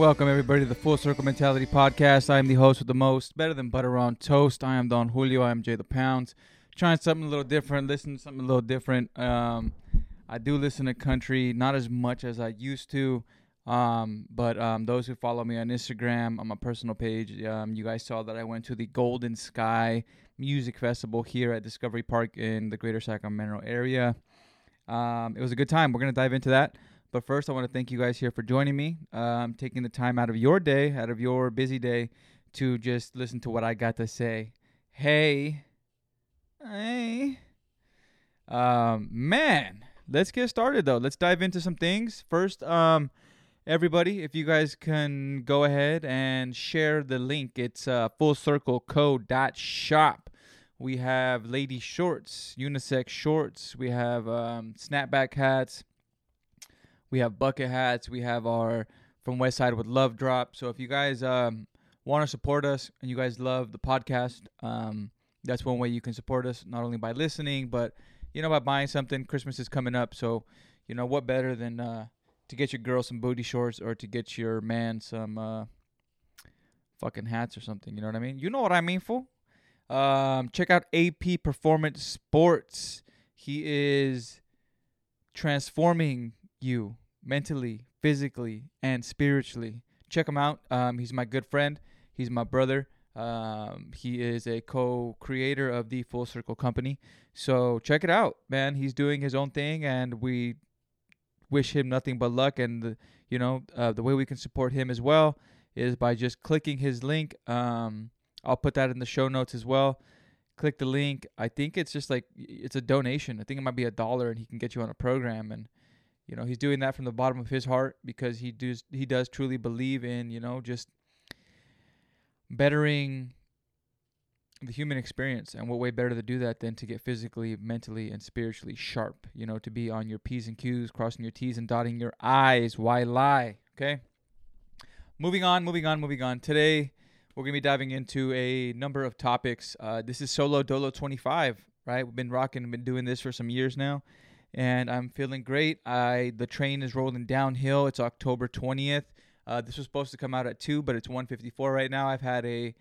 Welcome, everybody, to the Full Circle Mentality Podcast. I am the host with the most, better than butter on toast. I am Don Julio. I am Jay the Pounds. Trying something a little different, listening to something a little different. Um, I do listen to country, not as much as I used to. Um, but um, those who follow me on Instagram, on my personal page, um, you guys saw that I went to the Golden Sky Music Festival here at Discovery Park in the greater Sacramento area. Um, it was a good time. We're going to dive into that. But first, I want to thank you guys here for joining me, um, taking the time out of your day, out of your busy day, to just listen to what I got to say. Hey, hey, um, man, let's get started though. Let's dive into some things. First, um, everybody, if you guys can go ahead and share the link, it's uh, fullcircleco.shop. We have lady shorts, unisex shorts. We have um, snapback hats. We have bucket hats. We have our from West Side with Love drop. So if you guys um, want to support us and you guys love the podcast, um, that's one way you can support us. Not only by listening, but you know by buying something. Christmas is coming up, so you know what better than uh, to get your girl some booty shorts or to get your man some uh, fucking hats or something. You know what I mean? You know what I mean, fool. Um, check out AP Performance Sports. He is transforming you mentally, physically, and spiritually. Check him out. Um, he's my good friend. He's my brother. Um, he is a co-creator of the Full Circle Company. So check it out, man. He's doing his own thing, and we wish him nothing but luck. And the, you know, uh, the way we can support him as well is by just clicking his link. Um, I'll put that in the show notes as well. Click the link. I think it's just like it's a donation. I think it might be a dollar, and he can get you on a program. And you know, he's doing that from the bottom of his heart because he does he does truly believe in you know just bettering the human experience. And what way better to do that than to get physically, mentally, and spiritually sharp? You know, to be on your p's and q's, crossing your t's and dotting your i's. Why lie? Okay. Moving on, moving on, moving on. Today we're gonna be diving into a number of topics. Uh, this is Solo Dolo 25, right? We've been rocking, been doing this for some years now, and I'm feeling great. I the train is rolling downhill. It's October 20th. Uh, this was supposed to come out at two, but it's 1:54 right now. I've had a,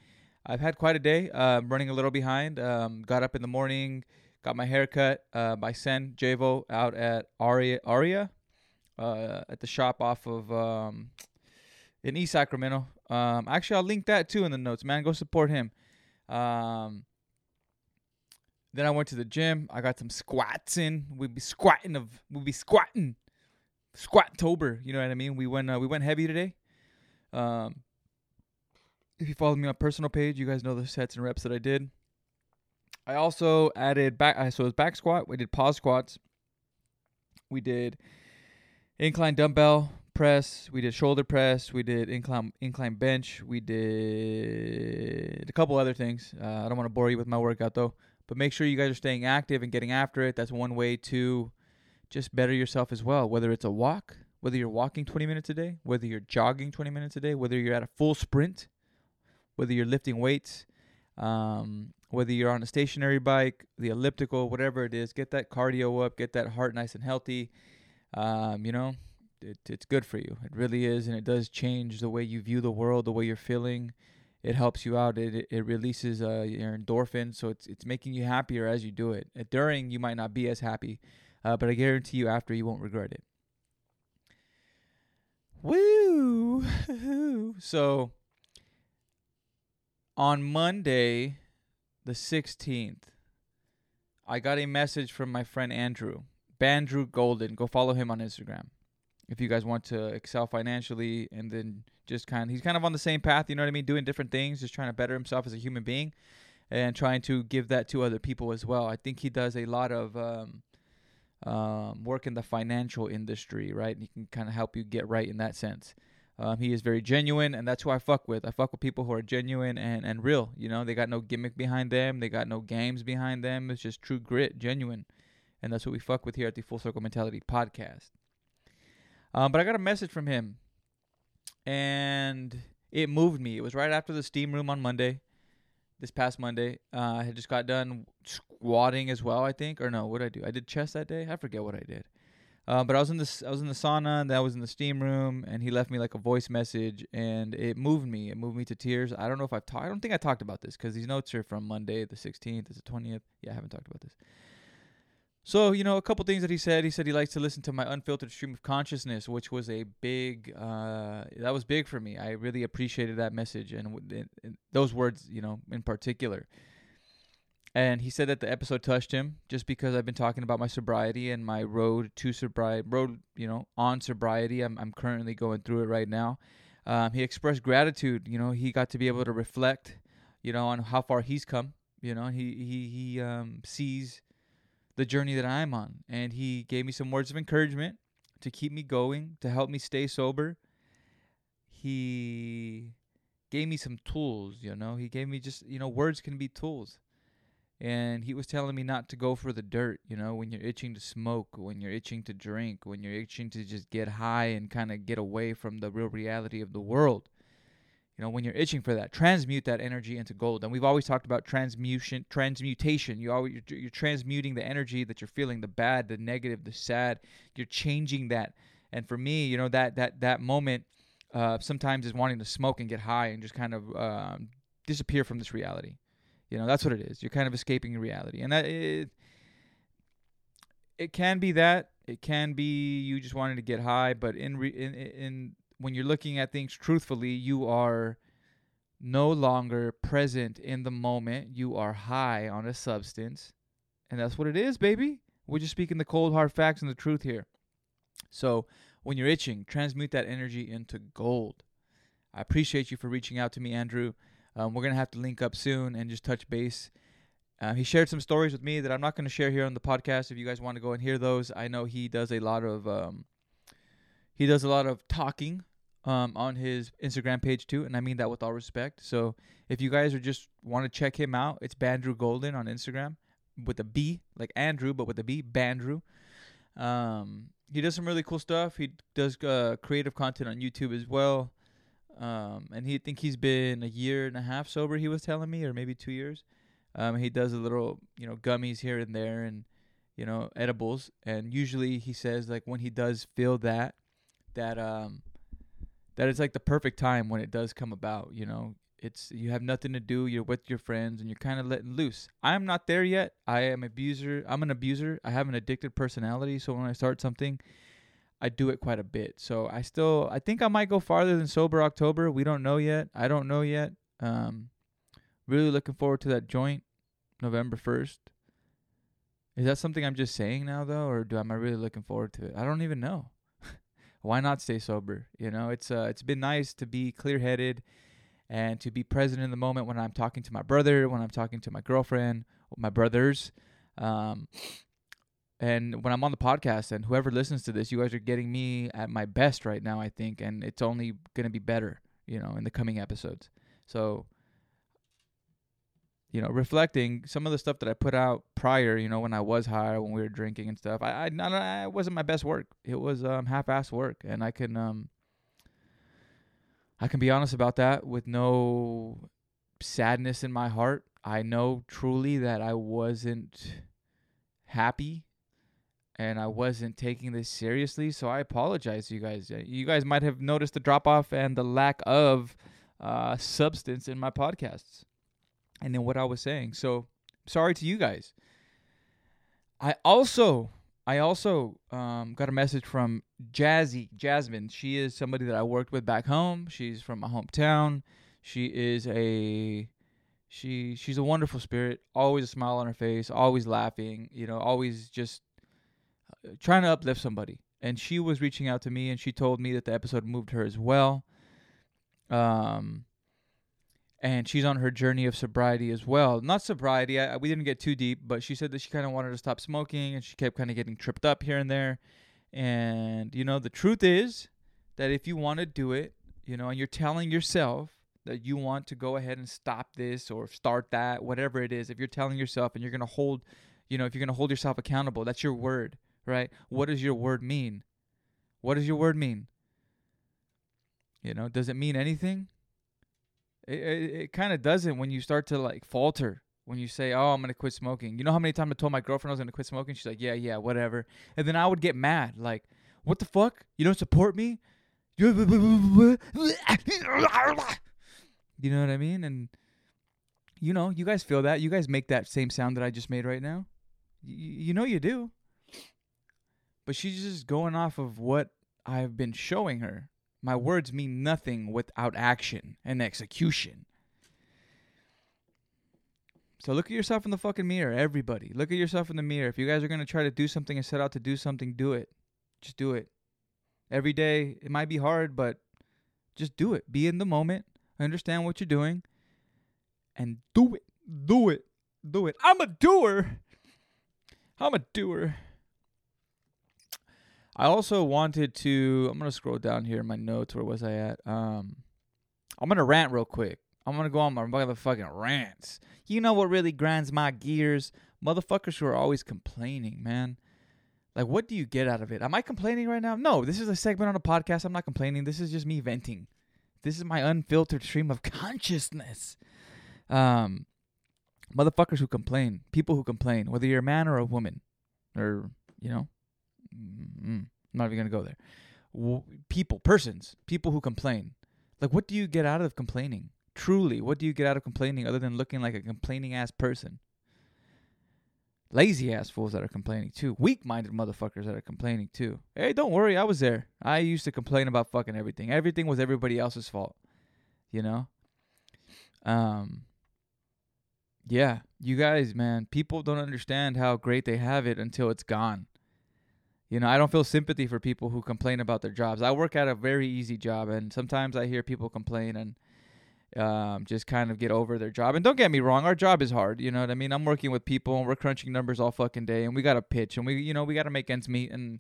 I've had quite a day. Uh, I'm running a little behind. Um, got up in the morning, got my hair cut uh, by Sen Javo out at Aria, Aria, uh, at the shop off of um, in East Sacramento. Um, actually, I'll link that too in the notes, man. Go support him. Um, then I went to the gym. I got some squats in. We'd be squatting of we'd be squatting, squat tober. You know what I mean? We went uh, we went heavy today. Um, if you follow me on personal page, you guys know the sets and reps that I did. I also added back. uh, So it was back squat. We did pause squats. We did incline dumbbell press. We did shoulder press. We did incline incline bench. We did a couple other things. Uh, I don't want to bore you with my workout though. But make sure you guys are staying active and getting after it. That's one way to just better yourself as well. Whether it's a walk, whether you're walking 20 minutes a day, whether you're jogging 20 minutes a day, whether you're at a full sprint, whether you're lifting weights, um, whether you're on a stationary bike, the elliptical, whatever it is, get that cardio up, get that heart nice and healthy. Um, you know, it, it's good for you. It really is, and it does change the way you view the world, the way you're feeling. It helps you out. It it, releases uh, your endorphins, so it's it's making you happier as you do it. Uh, During, you might not be as happy, uh, but I guarantee you, after, you won't regret it. Woo! so on Monday, the 16th, I got a message from my friend Andrew, Bandrew Golden. Go follow him on Instagram if you guys want to excel financially and then just kind of, he's kind of on the same path, you know what I mean? Doing different things, just trying to better himself as a human being and trying to give that to other people as well. I think he does a lot of um, um, work in the financial industry, right? And he can kind of help you get right in that sense. Um, he is very genuine, and that's who I fuck with. I fuck with people who are genuine and, and real. You know, they got no gimmick behind them, they got no games behind them. It's just true grit, genuine. And that's what we fuck with here at the Full Circle Mentality podcast. Um, but I got a message from him, and it moved me. It was right after the steam room on Monday, this past Monday. Uh, I had just got done squatting as well, I think, or no, what did I do? I did chest that day. I forget what I did. Uh, but I was in the I was in the sauna, and I was in the steam room, and he left me like a voice message, and it moved me. It moved me to tears. I don't know if I've talked. I don't think I talked about this because these notes are from Monday, the 16th, is the 20th. Yeah, I haven't talked about this. So you know, a couple things that he said. He said he likes to listen to my unfiltered stream of consciousness, which was a big. Uh, that was big for me. I really appreciated that message and, and, those words, you know, in particular and he said that the episode touched him just because I've been talking about my sobriety and my road to sobriety, road, you know, on sobriety. I'm I'm currently going through it right now. Um, he expressed gratitude. You know, he got to be able to reflect, you know, on how far he's come. You know, he he he um, sees the journey that I'm on, and he gave me some words of encouragement to keep me going, to help me stay sober. He gave me some tools. You know, he gave me just you know, words can be tools and he was telling me not to go for the dirt you know when you're itching to smoke when you're itching to drink when you're itching to just get high and kind of get away from the real reality of the world you know when you're itching for that transmute that energy into gold. And we've always talked about transmutation transmutation. You always you're, you're transmuting the energy that you're feeling the bad the negative the sad. You're changing that. And for me you know that that that moment uh, sometimes is wanting to smoke and get high and just kind of um, disappear from this reality. You know, that's what it is. You're kind of escaping reality, and that it, it can be that. It can be you just wanting to get high, but in re, in in when you're looking at things truthfully, you are no longer present in the moment. You are high on a substance, and that's what it is, baby. We're just speaking the cold hard facts and the truth here. So when you're itching, transmute that energy into gold. I appreciate you for reaching out to me, Andrew. Um, we're gonna have to link up soon and just touch base. Uh, he shared some stories with me that I'm not going to share here on the podcast. If you guys want to go and hear those, I know he does a lot of um, he does a lot of talking um, on his Instagram page too, and I mean that with all respect. So if you guys are just want to check him out, it's Bandrew Golden on Instagram with a B, like Andrew, but with a B, Bandrew. Um, he does some really cool stuff. He does uh, creative content on YouTube as well. Um, and he think he's been a year and a half sober. He was telling me, or maybe two years. Um, he does a little, you know, gummies here and there, and you know, edibles. And usually, he says like when he does feel that, that um, that it's like the perfect time when it does come about. You know, it's you have nothing to do. You're with your friends, and you're kind of letting loose. I'm not there yet. I am abuser. I'm an abuser. I have an addicted personality. So when I start something, I do it quite a bit. So I still I think I might go farther than sober October. We don't know yet. I don't know yet. Um really looking forward to that joint November 1st. Is that something I'm just saying now though or do am I really looking forward to it? I don't even know. Why not stay sober? You know, it's uh it's been nice to be clear-headed and to be present in the moment when I'm talking to my brother, when I'm talking to my girlfriend, my brothers. Um and when I'm on the podcast and whoever listens to this, you guys are getting me at my best right now, I think, and it's only gonna be better, you know, in the coming episodes. So, you know, reflecting some of the stuff that I put out prior, you know, when I was high, when we were drinking and stuff, I I, I wasn't my best work. It was um, half-ass work, and I can um I can be honest about that with no sadness in my heart. I know truly that I wasn't happy and I wasn't taking this seriously. So I apologize to you guys. Uh, you guys might have noticed the drop off and the lack of uh, substance in my podcasts and then what I was saying. So sorry to you guys. I also I also um, got a message from Jazzy Jasmine. She is somebody that I worked with back home. She's from my hometown. She is a she she's a wonderful spirit. Always a smile on her face. Always laughing. You know, always just trying to uplift somebody. And she was reaching out to me and she told me that the episode moved her as well. Um, and she's on her journey of sobriety as well. Not sobriety, I, we didn't get too deep, but she said that she kind of wanted to stop smoking and she kept kind of getting tripped up here and there. And, you know, the truth is that if you want to do it, you know, and you're telling yourself that you want to go ahead and stop this or start that, whatever it is, if you're telling yourself and you're going to hold, you know, if you're going to hold yourself accountable, that's your word right? What does your word mean? What does your word mean? You know, does it mean anything? It it, it kind of doesn't when you start to like falter. When you say, "Oh, I'm gonna quit smoking," you know how many times I told my girlfriend I was gonna quit smoking. She's like, "Yeah, yeah, whatever," and then I would get mad, like, "What the fuck? You don't support me?" You know what I mean? And you know, you guys feel that. You guys make that same sound that I just made right now. Y- you know you do. But she's just going off of what I've been showing her. My words mean nothing without action and execution. So look at yourself in the fucking mirror, everybody. Look at yourself in the mirror. If you guys are going to try to do something and set out to do something, do it. Just do it. Every day, it might be hard, but just do it. Be in the moment. Understand what you're doing and do it. Do it. Do it. I'm a doer. I'm a doer. I also wanted to I'm gonna scroll down here in my notes. Where was I at? Um I'm gonna rant real quick. I'm gonna go on my motherfucking rants. You know what really grinds my gears? Motherfuckers who are always complaining, man. Like, what do you get out of it? Am I complaining right now? No, this is a segment on a podcast. I'm not complaining. This is just me venting. This is my unfiltered stream of consciousness. Um, motherfuckers who complain, people who complain, whether you're a man or a woman, or you know, mm, I'm not even gonna go there. W- people, persons, people who complain. Like, what do you get out of complaining? Truly, what do you get out of complaining other than looking like a complaining ass person? Lazy ass fools that are complaining too. Weak minded motherfuckers that are complaining too. Hey, don't worry, I was there. I used to complain about fucking everything. Everything was everybody else's fault. You know? Um yeah, you guys, man, people don't understand how great they have it until it's gone. You know, I don't feel sympathy for people who complain about their jobs. I work at a very easy job, and sometimes I hear people complain and um, just kind of get over their job. And don't get me wrong, our job is hard. You know what I mean? I'm working with people, and we're crunching numbers all fucking day, and we got to pitch, and we, you know, we got to make ends meet, and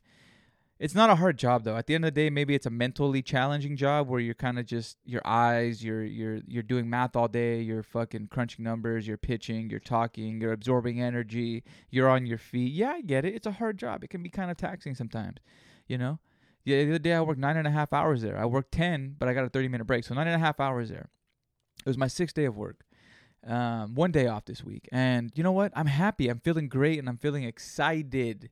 it's not a hard job though. At the end of the day, maybe it's a mentally challenging job where you're kind of just your eyes, you're you're you're doing math all day, you're fucking crunching numbers, you're pitching, you're talking, you're absorbing energy, you're on your feet. Yeah, I get it. It's a hard job. It can be kind of taxing sometimes, you know. The other day I worked nine and a half hours there. I worked ten, but I got a thirty minute break, so nine and a half hours there. It was my sixth day of work. Um, one day off this week, and you know what? I'm happy. I'm feeling great, and I'm feeling excited.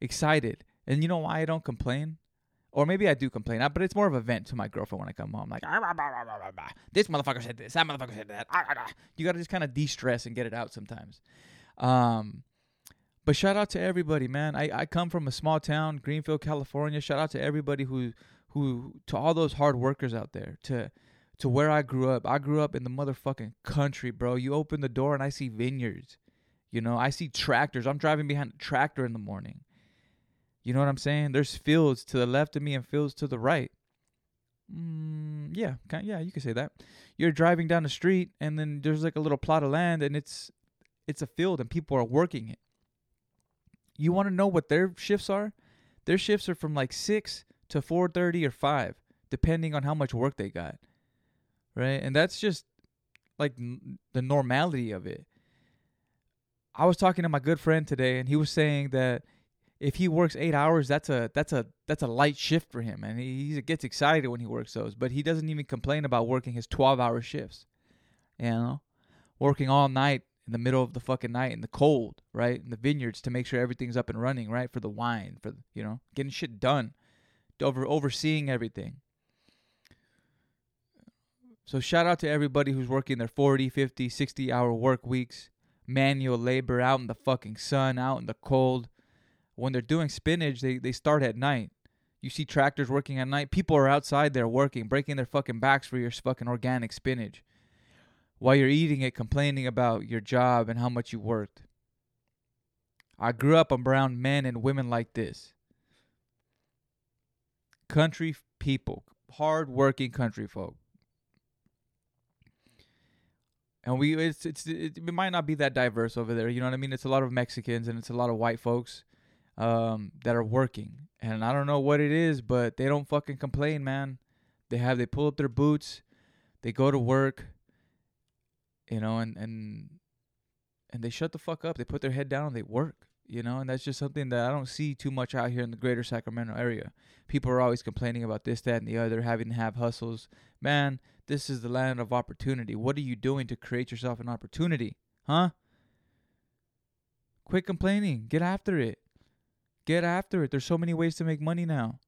Excited. And you know why I don't complain? Or maybe I do complain, but it's more of a vent to my girlfriend when I come home. Like, "Ah, blah, blah, blah. this motherfucker said this, that motherfucker said that. Ah, ah, ah." You got to just kind of de stress and get it out sometimes. Um, but shout out to everybody, man. I, I come from a small town, Greenfield, California. Shout out to everybody who, who, to all those hard workers out there, to, to where I grew up. I grew up in the motherfucking country, bro. You open the door and I see vineyards. You know, I see tractors. I'm driving behind a tractor in the morning. You know what I'm saying? There's fields to the left of me and fields to the right. Mm, yeah, kind yeah, you could say that. You're driving down the street and then there's like a little plot of land and it's it's a field and people are working it. You want to know what their shifts are? Their shifts are from like 6 to 4:30 or 5, depending on how much work they got. Right? And that's just like n- the normality of it. I was talking to my good friend today and he was saying that if he works eight hours, that's a that's a that's a light shift for him, and he, he gets excited when he works those. But he doesn't even complain about working his twelve hour shifts. You know, working all night in the middle of the fucking night in the cold, right, in the vineyards to make sure everything's up and running, right, for the wine, for you know, getting shit done, over overseeing everything. So shout out to everybody who's working their 40, 50, 60 hour work weeks, manual labor out in the fucking sun, out in the cold when they're doing spinach, they, they start at night. You see tractors working at night. People are outside there working, breaking their fucking backs for your fucking organic spinach. While you're eating it, complaining about your job and how much you worked. I grew up around men and women like this. Country people, hard working country folk. And we it's it's it, it might not be that diverse over there, you know what I mean? It's a lot of Mexicans and it's a lot of white folks um, that are working. And I don't know what it is, but they don't fucking complain, man. They have they pull up their boots, they go to work, you know, and and and they shut the fuck up. They put their head down and they work. you know, and that's just something that I don't see too much out here in the greater Sacramento area. People are always complaining about this, that, and the other, having to have hustles. Man, this is the land of opportunity. What are you doing to create yourself an opportunity? Huh? Quit complaining. Get after it. Get after it. There's so many ways to make money now.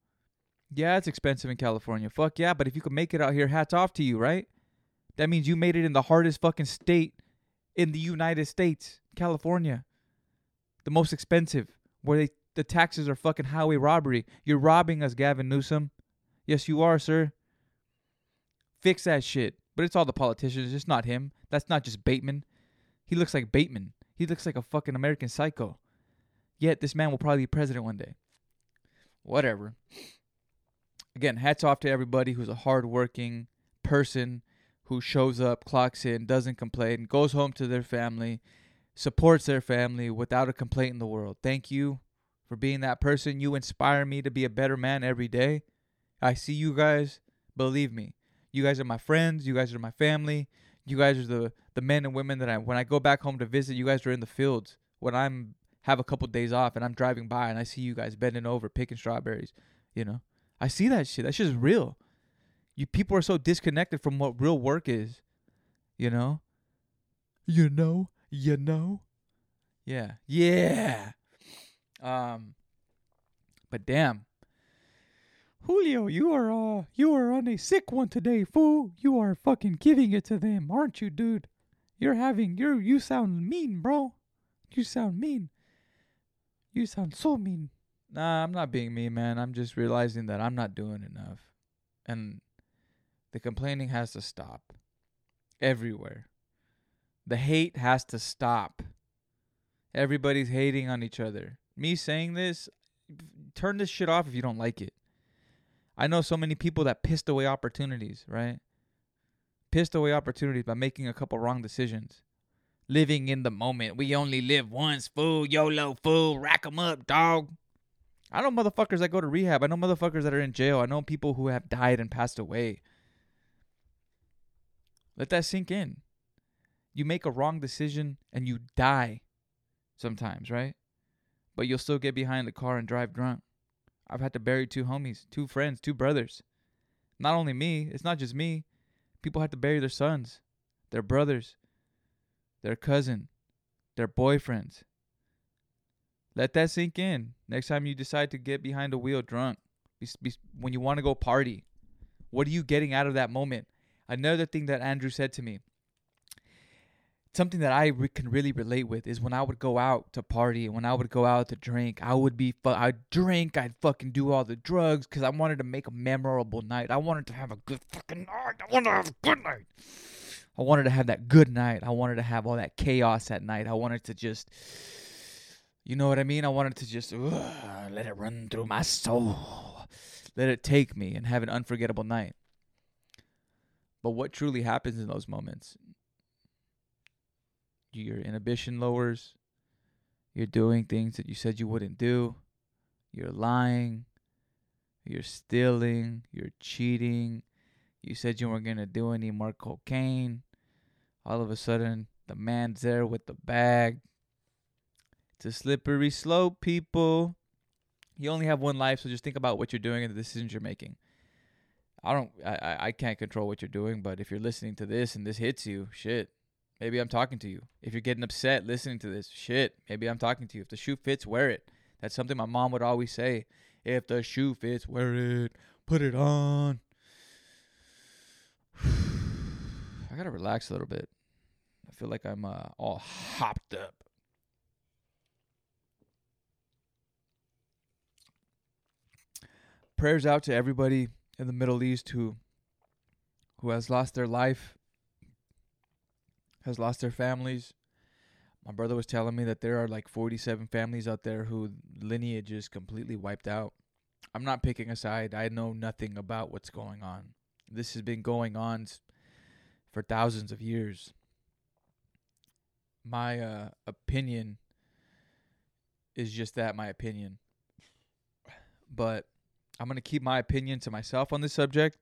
Yeah, it's expensive in California. Fuck yeah, but if you can make it out here, hats off to you, right? That means you made it in the hardest fucking state in the United States, California. The most expensive, where they, the taxes are fucking highway robbery. You're robbing us, Gavin Newsom. Yes, you are, sir. Fix that shit. But it's all the politicians, it's not him. That's not just Bateman. He looks like Bateman. He looks like a fucking American psycho. Yet this man will probably be president one day. Whatever. Again, hats off to everybody who's a hardworking person who shows up, clocks in, doesn't complain, goes home to their family, supports their family without a complaint in the world. Thank you for being that person. You inspire me to be a better man every day. I see you guys. Believe me, you guys are my friends. You guys are my family. You guys are the the men and women that I when I go back home to visit. You guys are in the fields when I'm have a couple days off and I'm driving by and I see you guys bending over picking strawberries. You know, I see that shit. That shit is real. You people are so disconnected from what real work is. You know. You know. You know. Yeah. Yeah. Um. But damn. Julio, you are uh you are on a sick one today, fool. You are fucking giving it to them, aren't you, dude? You're having you you sound mean, bro. You sound mean. You sound so mean. Nah, I'm not being mean, man. I'm just realizing that I'm not doing enough. And the complaining has to stop. Everywhere. The hate has to stop. Everybody's hating on each other. Me saying this, turn this shit off if you don't like it. I know so many people that pissed away opportunities, right? Pissed away opportunities by making a couple wrong decisions. Living in the moment. We only live once, fool. YOLO, fool. Rack 'em up, dog. I know motherfuckers that go to rehab. I know motherfuckers that are in jail. I know people who have died and passed away. Let that sink in. You make a wrong decision and you die sometimes, right? But you'll still get behind the car and drive drunk. I've had to bury two homies, two friends, two brothers. Not only me, it's not just me. People had to bury their sons, their brothers, their cousin, their boyfriends. Let that sink in. Next time you decide to get behind the wheel drunk, when you want to go party, what are you getting out of that moment? Another thing that Andrew said to me something that I can really relate with is when I would go out to party when I would go out to drink, I would be fu- I'd drink, I'd fucking do all the drugs because I wanted to make a memorable night. I wanted to have a good fucking night. I wanted to have a good night. I wanted to have that good night. I wanted to have all that chaos at night. I wanted to just, you know what I mean? I wanted to just let it run through my soul, let it take me, and have an unforgettable night. But what truly happens in those moments your inhibition lowers. You're doing things that you said you wouldn't do. You're lying. You're stealing. You're cheating. You said you weren't going to do any more cocaine. All of a sudden, the man's there with the bag. It's a slippery slope, people. You only have one life, so just think about what you're doing and the decisions you're making. I don't, I, I can't control what you're doing, but if you're listening to this and this hits you, shit, Maybe I'm talking to you. If you're getting upset listening to this, shit, maybe I'm talking to you. If the shoe fits, wear it. That's something my mom would always say. If the shoe fits, wear it. Put it on. I gotta relax a little bit. I feel like I'm uh, all hopped up. Prayers out to everybody in the Middle East who who has lost their life has lost their families. My brother was telling me that there are like 47 families out there who lineage is completely wiped out. I'm not picking a side. I know nothing about what's going on. This has been going on for thousands of years. My uh, opinion is just that my opinion. But I'm going to keep my opinion to myself on this subject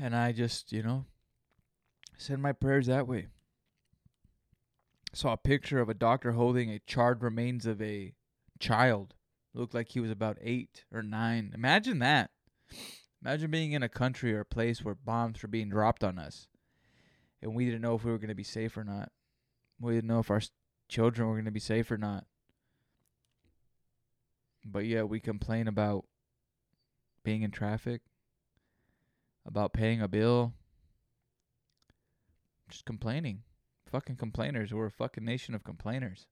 and I just, you know, send my prayers that way. saw a picture of a doctor holding a charred remains of a child. Looked like he was about eight or nine. Imagine that. Imagine being in a country or a place where bombs were being dropped on us, and we didn't know if we were going to be safe or not. We didn't know if our children were going to be safe or not. But yeah, we complain about being in traffic, about paying a bill, just complaining. Fucking complainers. We're a fucking nation of complainers.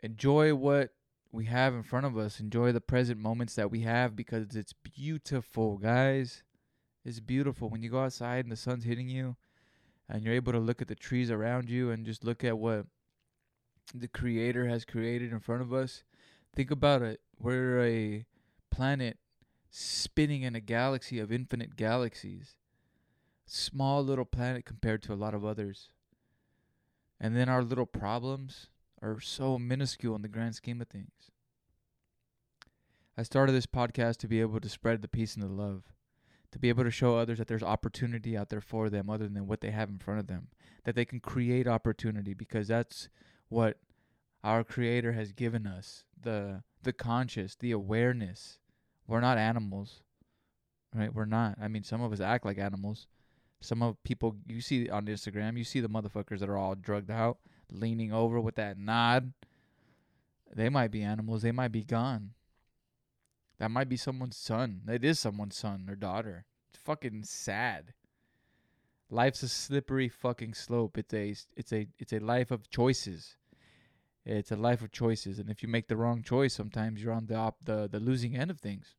Enjoy what we have in front of us. Enjoy the present moments that we have because it's beautiful, guys. It's beautiful when you go outside and the sun's hitting you and you're able to look at the trees around you and just look at what the creator has created in front of us. Think about it. We're a planet spinning in a galaxy of infinite galaxies. Small little planet compared to a lot of others. And then our little problems are so minuscule in the grand scheme of things. I started this podcast to be able to spread the peace and the love, to be able to show others that there's opportunity out there for them other than what they have in front of them, that they can create opportunity because that's what our creator has given us the the conscious, the awareness. We're not animals. Right? We're not. I mean, some of us act like animals. Some of people you see on Instagram, you see the motherfuckers that are all drugged out, leaning over with that nod. They might be animals. They might be gone. That might be someone's son. It is someone's son or daughter. It's fucking sad. Life's a slippery fucking slope. It's a it's a it's a life of choices. It's a life of choices, and if you make the wrong choice, sometimes you're on the op- the the losing end of things.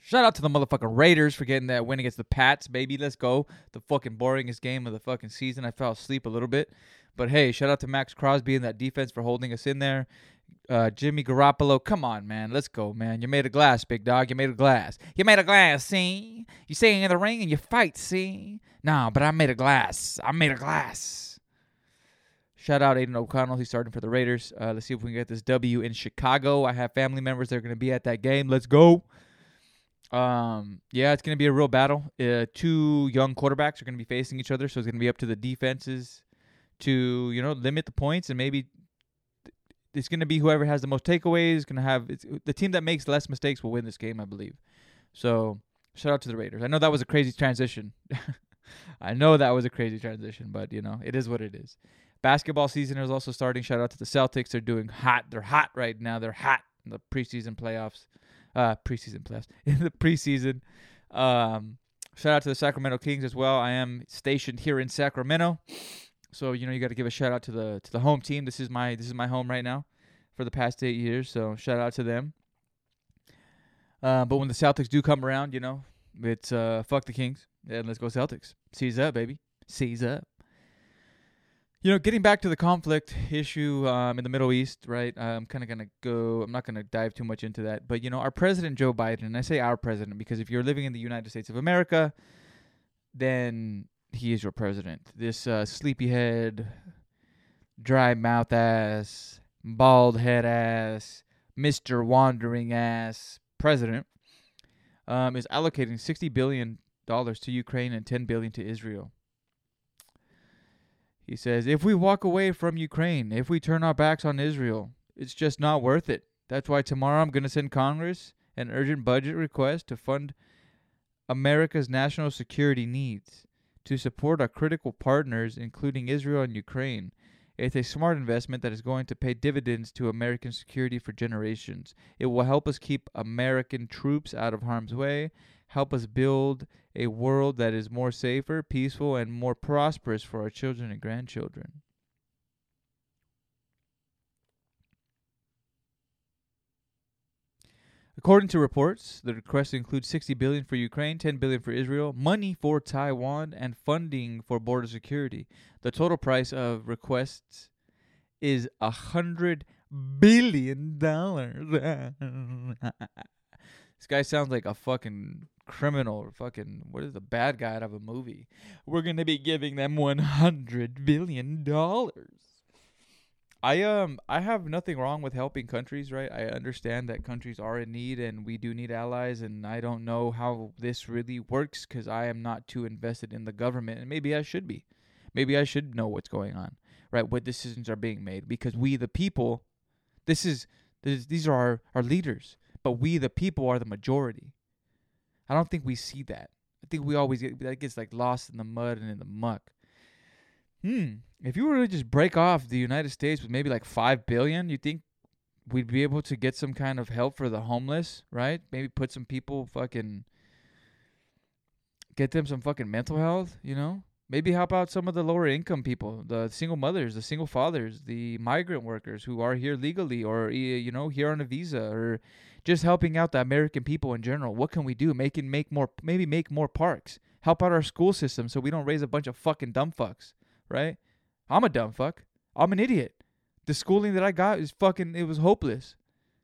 Shout out to the motherfucking Raiders for getting that win against the Pats, baby. Let's go. The fucking boringest game of the fucking season. I fell asleep a little bit. But hey, shout out to Maxx Crosby and that defense for holding us in there. Uh, Jimmy Garoppolo, come on, man. Let's go, man. You made a glass, big dog. You made a glass. You made a glass, see? You stay in the ring and you fight, see? Nah, but I made a glass. I made a glass. Shout out Aidan O'Connell. He's starting for the Raiders. Uh, let's see if we can get this W in Chicago. I have family members that are going to be at that game. Let's go. Um, yeah, it's going to be a real battle. Uh, two young quarterbacks are going to be facing each other, so it's going to be up to the defenses to you know limit the points and maybe it's going to be whoever has the most takeaways going to have the team that makes less mistakes will win this game, I believe. So shout out to the Raiders. I know that was a crazy transition. I know that was a crazy transition, but you know it is what it is. Basketball season is also starting. Shout out to the Celtics. They're doing hot. They're hot right now. They're hot in the preseason playoffs. Uh, preseason playoffs in the preseason. Um, shout out to the Sacramento Kings as well. I am stationed here in Sacramento, so you know you got to give a shout out to the to the home team. This is my this is my home right now for the past eight years. So shout out to them. Uh, but when the Celtics do come around, you know it's uh, fuck the Kings and let's go Celtics. Seize up, baby. Seize up. You know, getting back to the conflict issue um, in the Middle East, right? I'm kind of going to go, I'm not going to dive too much into that. But, you know, our president, Joe Biden, and I say our president because if you're living in the United States of America, then he is your president. This uh, sleepyhead, dry mouth ass, bald head ass, Mr. Wandering ass president um, is allocating $60 billion to Ukraine and 10 billion to Israel. He says, if we walk away from Ukraine, if we turn our backs on Israel, it's just not worth it. That's why tomorrow I'm going to send Congress an urgent budget request to fund America's national security needs to support our critical partners, including Israel and Ukraine. It's a smart investment that is going to pay dividends to American security for generations. It will help us keep American troops out of harm's way, help us build a world that is more safer, peaceful, and more prosperous for our children and grandchildren. According to reports, the request includes 60 billion for Ukraine, 10 billion for Israel, money for Taiwan, and funding for border security. The total price of requests is a hundred billion dollars. this guy sounds like a fucking criminal or fucking what is the bad guy out of a movie? We're gonna be giving them one hundred billion dollars. I um I have nothing wrong with helping countries, right? I understand that countries are in need and we do need allies and I don't know how this really works cuz I am not too invested in the government and maybe I should be. maybe I should know what's going on, right? What decisions are being made because we the people, this is this, these are our, our leaders, but we the people are the majority. I don't think we see that. I think we always get that gets like lost in the mud and in the muck. Hmm. If you were to just break off the United States with maybe like five billion, you think we'd be able to get some kind of help for the homeless, right? Maybe put some people fucking get them some fucking mental health, you know? Maybe help out some of the lower income people, the single mothers, the single fathers, the migrant workers who are here legally or you know, here on a visa or just helping out the American people in general. What can we do? Making make more maybe make more parks. Help out our school system so we don't raise a bunch of fucking dumb fucks, right? I'm a dumb fuck. I'm an idiot. The schooling that I got is fucking it was hopeless.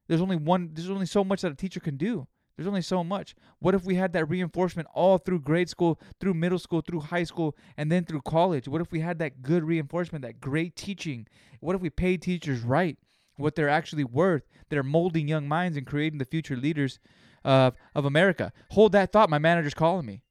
There's only one there's only so much that a teacher can do. There's only so much. What if we had that reinforcement all through grade school, through middle school, through high school, and then through college? What if we had that good reinforcement, that great teaching? What if we paid teachers right, what they're actually worth? They're molding young minds and creating the future leaders of of America. Hold that thought. My manager's calling me.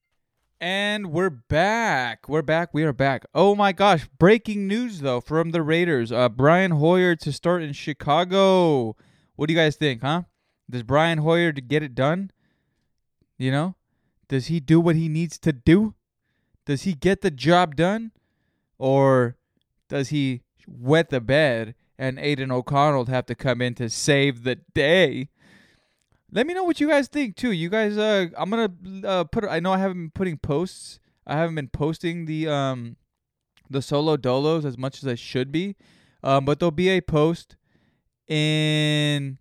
And we're back. We're back. We are back. Oh my gosh. Breaking news, though, from the Raiders. Uh, Brian Hoyer to start in Chicago. What do you guys think, huh? Does Brian Hoyer to get it done? You know? Does he do what he needs to do? Does he get the job done? Or does he wet the bed and Aidan O'Connell have to come in to save the day? Let me know what you guys think too. You guys uh I'm to uh, put I know I haven't been putting posts. I haven't been posting the um the solo dolos as much as I should be. Um but there'll be a post in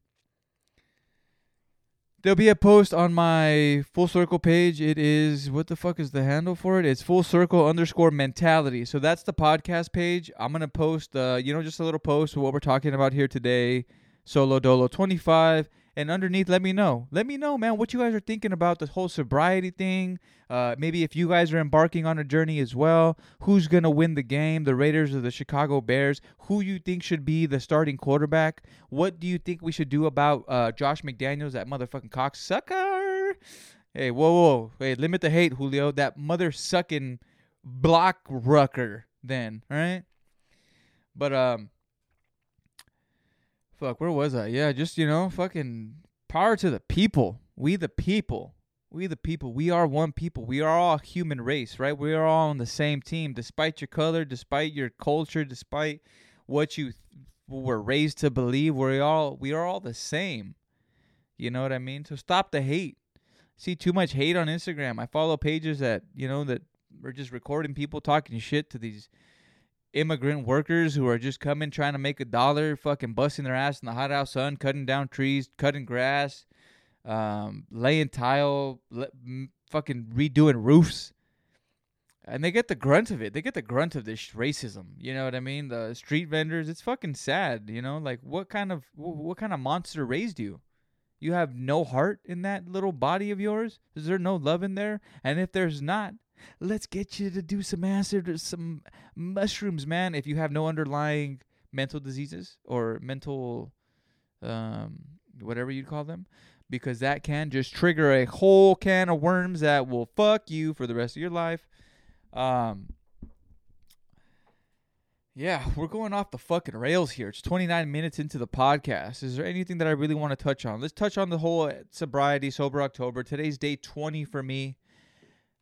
There'll be a post on my full circle page. It is what the fuck is the handle for it? It's full circle underscore mentality. So that's the podcast page. I'm gonna post uh, you know, just a little post of what we're talking about here today. Solo Dolo 25. And underneath, let me know. Let me know, man, what you guys are thinking about this whole sobriety thing. Uh, maybe if you guys are embarking on a journey as well, who's gonna win the game? The Raiders or the Chicago Bears? Who you think should be the starting quarterback? What do you think we should do about uh, Josh McDaniels, that motherfucking cocksucker? Hey, whoa, whoa, hey, limit the hate, Julio. That mother sucking block rucker. Then, all right. But um, fuck, where was I? Yeah, just you know, fucking power to the people. We the people. We the people. We are one people. We are all human race, right? We are all on the same team, despite your color, despite your culture, despite what you th- were raised to believe. We're all we are all the same. You know what I mean? So stop the hate. See too much hate on Instagram. I follow pages that you know that are just recording people talking shit to these immigrant workers who are just coming trying to make a dollar, fucking busting their ass in the hot house sun, cutting down trees, cutting grass, um, laying tile, le- m- fucking redoing roofs. And they get the grunt of it. They get the grunt of this racism. You know what I mean? The street vendors. It's fucking sad. You know, like what kind of wh- what kind of monster raised you? You have no heart in that little body of yours. Is there no love in there? And if there's not, let's get you to do some acid some mushrooms, man. If you have no underlying mental diseases or mental, um, whatever you call them, because that can just trigger a whole can of worms that will fuck you for the rest of your life. Um, yeah, we're going off the fucking rails here. It's 29 minutes into the podcast. Is there anything that I really want to touch on? Let's touch on the whole sobriety, sober October. Today's day 20 for me.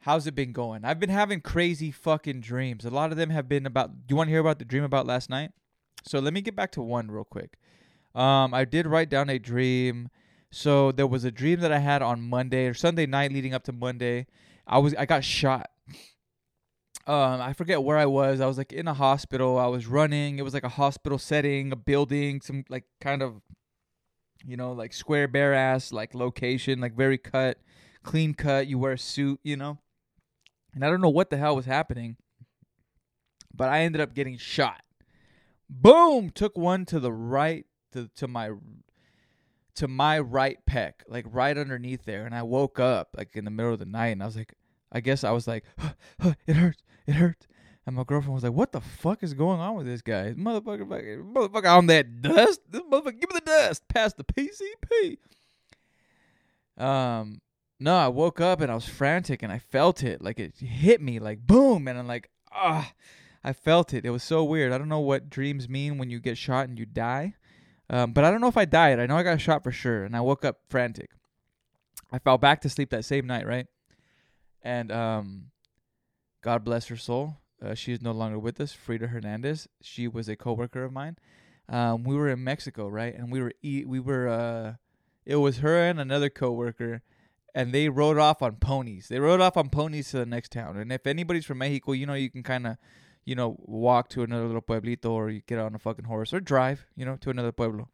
How's it been going? I've been having crazy fucking dreams. A lot of them have been about. Do you want to hear about the dream about last night? So let me get back to one real quick. Um, I did write down a dream. So there was a dream that I had on Monday or Sunday night leading up to Monday. I was I got shot. Um, I forget where I was. I was like in a hospital. I was running. It was like a hospital setting, a building, some like kind of, you know, like square bare ass like location, like very cut, clean cut. You wear a suit, you know. And I don't know what the hell was happening, but I ended up getting shot. Boom! Took one to the right, to to my to my right pec, like right underneath there, and I woke up like in the middle of the night, and I was like, I guess I was like, it hurts, it hurts. And my girlfriend was like, "What the fuck is going on with this guy? Motherfucker, fucking- motherfucker on that dust. This motherfucker, give me the dust. Pass the PCP." Um, no, I woke up and I was frantic and I felt it, like it hit me, like boom, and I'm like, ah. I felt it. It was so weird. I don't know what dreams mean when you get shot and you die. Um, but I don't know if I died. I know I got shot for sure, and I woke up frantic. I fell back to sleep that same night, right? And um, God bless her soul. Uh, she is no longer with us. Frida Hernandez. She was a coworker of mine. Um, we were in Mexico, right? And we were eat. We were. Uh, it was her and another coworker, and they rode off on ponies. They rode off on ponies to the next town. And if anybody's from Mexico, you know you can kind of, you know, walk to another little pueblito, or you get on a fucking horse, or drive, you know, to another pueblo.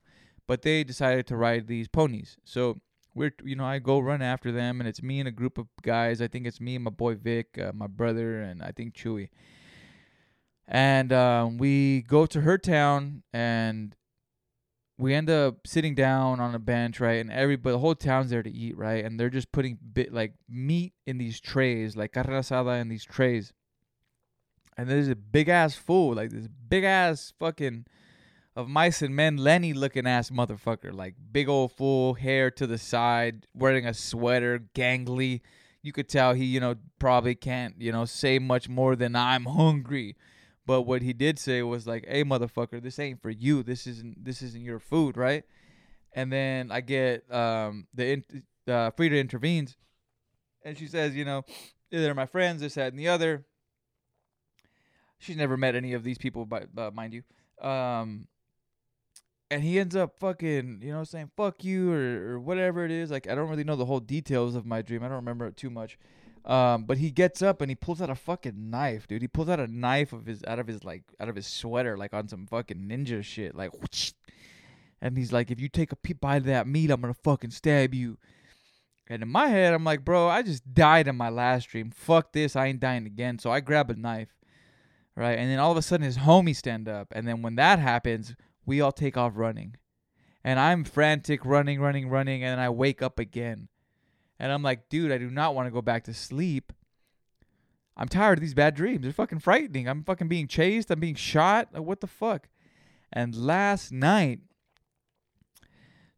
But they decided to ride these ponies. So we're, you know, I go run after them, and it's me and a group of guys. I think it's me and my boy Vic, uh, my brother, and I think Chewy. And um, we go to her town, and we end up sitting down on a bench, right? And everybody, the whole town's there to eat, right? And they're just putting bit like meat in these trays, like carne asada in these trays. And there's a big ass fool, like this big ass fucking of mice and men, Lennie looking ass motherfucker, like big old fool, hair to the side, wearing a sweater, gangly. You could tell he, you know, probably can't, you know, say much more than I'm hungry. But what he did say was like, "Hey, motherfucker, this ain't for you. This isn't this isn't your food, right?" And then I get um the in, uh, Frida intervenes, and she says, "You know, they're my friends, this, that, and the other." She's never met any of these people, but uh, mind you. Um, and he ends up fucking, you know, saying "fuck you" or, or whatever it is. Like I don't really know the whole details of my dream. I don't remember it too much. Um, but he gets up and he pulls out a fucking knife, dude. He pulls out a knife of his out of his like out of his sweater, like on some fucking ninja shit, like. Whoosh. And he's like, "If you take a peep bite of that meat, I'm gonna fucking stab you." And in my head, I'm like, "Bro, I just died in my last dream. Fuck this, I ain't dying again." So I grab a knife, right? And then all of a sudden, his homies stand up, and then when that happens, we all take off running, and I'm frantic, running, running, running, and I wake up again and I'm like, dude, I do not want to go back to sleep. I'm tired of these bad dreams. They're fucking frightening. I'm fucking being chased. I'm being shot. Like, what the fuck? And last night,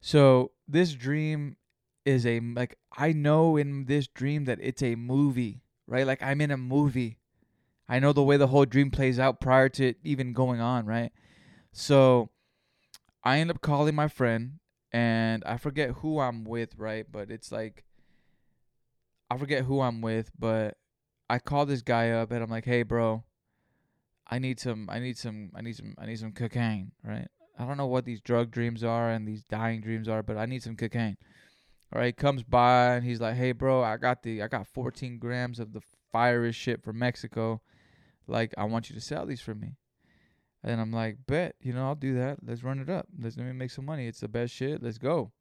so this dream is a like I know in this dream that it's a movie, right? Like I'm in a movie. I know the way the whole dream plays out prior to it even going on, right? So I end up calling my friend and I forget who I'm with, right? But it's like I forget who I'm with, but I call this guy up and I'm like, "Hey, bro, I need some, I need some, I need some, I need some cocaine, right? I don't know what these drug dreams are and these dying dreams are, but I need some cocaine." All right, comes by and he's like, "Hey, bro, I got the, I got 14 grams of the fire shit from Mexico. Like, I want you to sell these for me." And I'm like, "Bet, you know, I'll do that. Let's run it up. Let's let me make some money. It's the best shit. Let's go."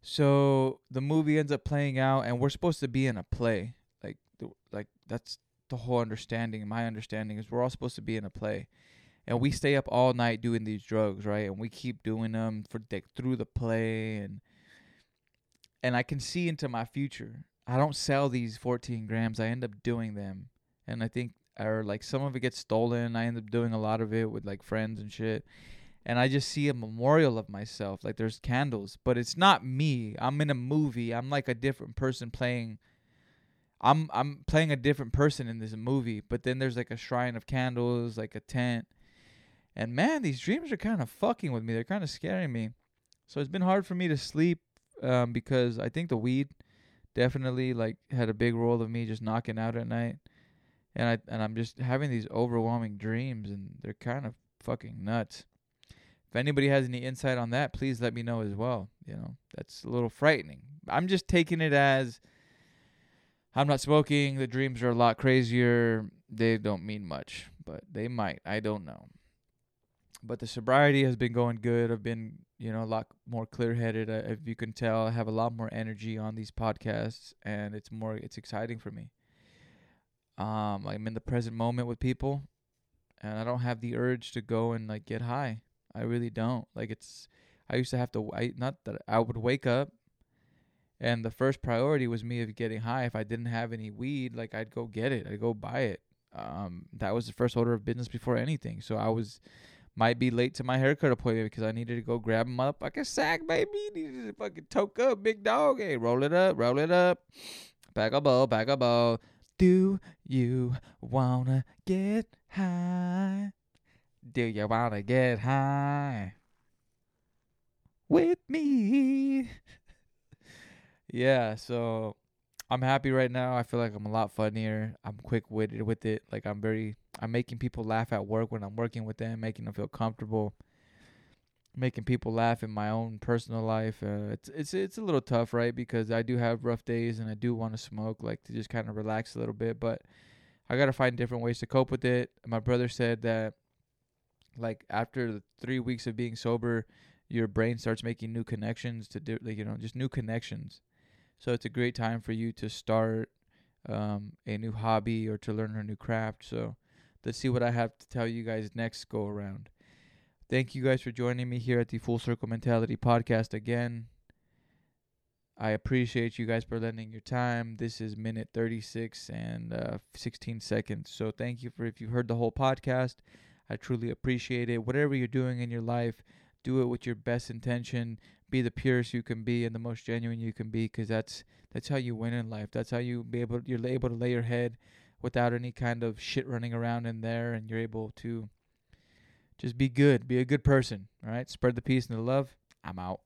So the movie ends up playing out, and we're supposed to be in a play. Like, the, like that's the whole understanding. My understanding is we're all supposed to be in a play, and we stay up all night doing these drugs, right? And we keep doing them for like, through the play, and and I can see into my future. I don't sell these 14 grams. I end up doing them, and I think or like some of it gets stolen. I end up doing a lot of it with like friends and shit and I just see a memorial of myself. Like there's candles, but it's not me. I'm in a movie. I'm like a different person playing. I'm I'm playing a different person in this movie, but then there's like a shrine of candles, like a tent. And man, these dreams are kind of fucking with me. They're kind of scaring me. So it's been hard for me to sleep um, because I think the weed definitely like had a big role of me just knocking out at night. And I and I'm just having these overwhelming dreams and they're kind of fucking nuts if anybody has any insight on that, please let me know as well. You know, that's a little frightening. I'm just taking it as I'm not smoking. The dreams are a lot crazier. They don't mean much, but they might. I don't know. But the sobriety has been going good. I've been, you know, a lot more clear-headed. Uh, if you can tell, I have a lot more energy on these podcasts, and it's more, it's exciting for me. Um, I'm in the present moment with people, and I don't have the urge to go and like get high. I really don't. Like it's I used to have to I not that I would wake up and the first priority was me of getting high. If I didn't have any weed, like I'd go get it. I'd go buy it. Um that was the first order of business before anything. So I was might be late to my haircut appointment because I needed to go grab like a sack, baby. Needed to fucking toke up, big dog. Hey, roll it up, roll it up. Pack a bowl, pack a bowl. Do you wanna get high? Do you wanna get high with me? yeah, so I'm happy right now. I feel like I'm a lot funnier. I'm quick witted with it. Like I'm very I'm making people laugh at work when I'm working with them, making them feel comfortable. Making people laugh in my own personal life. Uh, it's it's it's a little tough, right? Because I do have rough days and I do want to smoke, like to just kind of relax a little bit. But I gotta find different ways to cope with it. My brother said that, like after three weeks of being sober, your brain starts making new connections to do, like you know, just new connections. So it's a great time for you to start um, a new hobby or to learn a new craft. So let's see what I have to tell you guys next go around. Thank you guys for joining me here at the Full Circle Mentality podcast again. I appreciate you guys for lending your time. This is minute 36 and uh, 16 seconds. So thank you for if you heard the whole podcast. I truly appreciate it. Whatever you're doing in your life, do it with your best intention. Be the purest you can be and the most genuine you can be, because that's that's how you win in life. That's how you be able you're able to lay your head without any kind of shit running around in there, and you're able to just be good, be a good person. All right, spread the peace and the love. I'm out.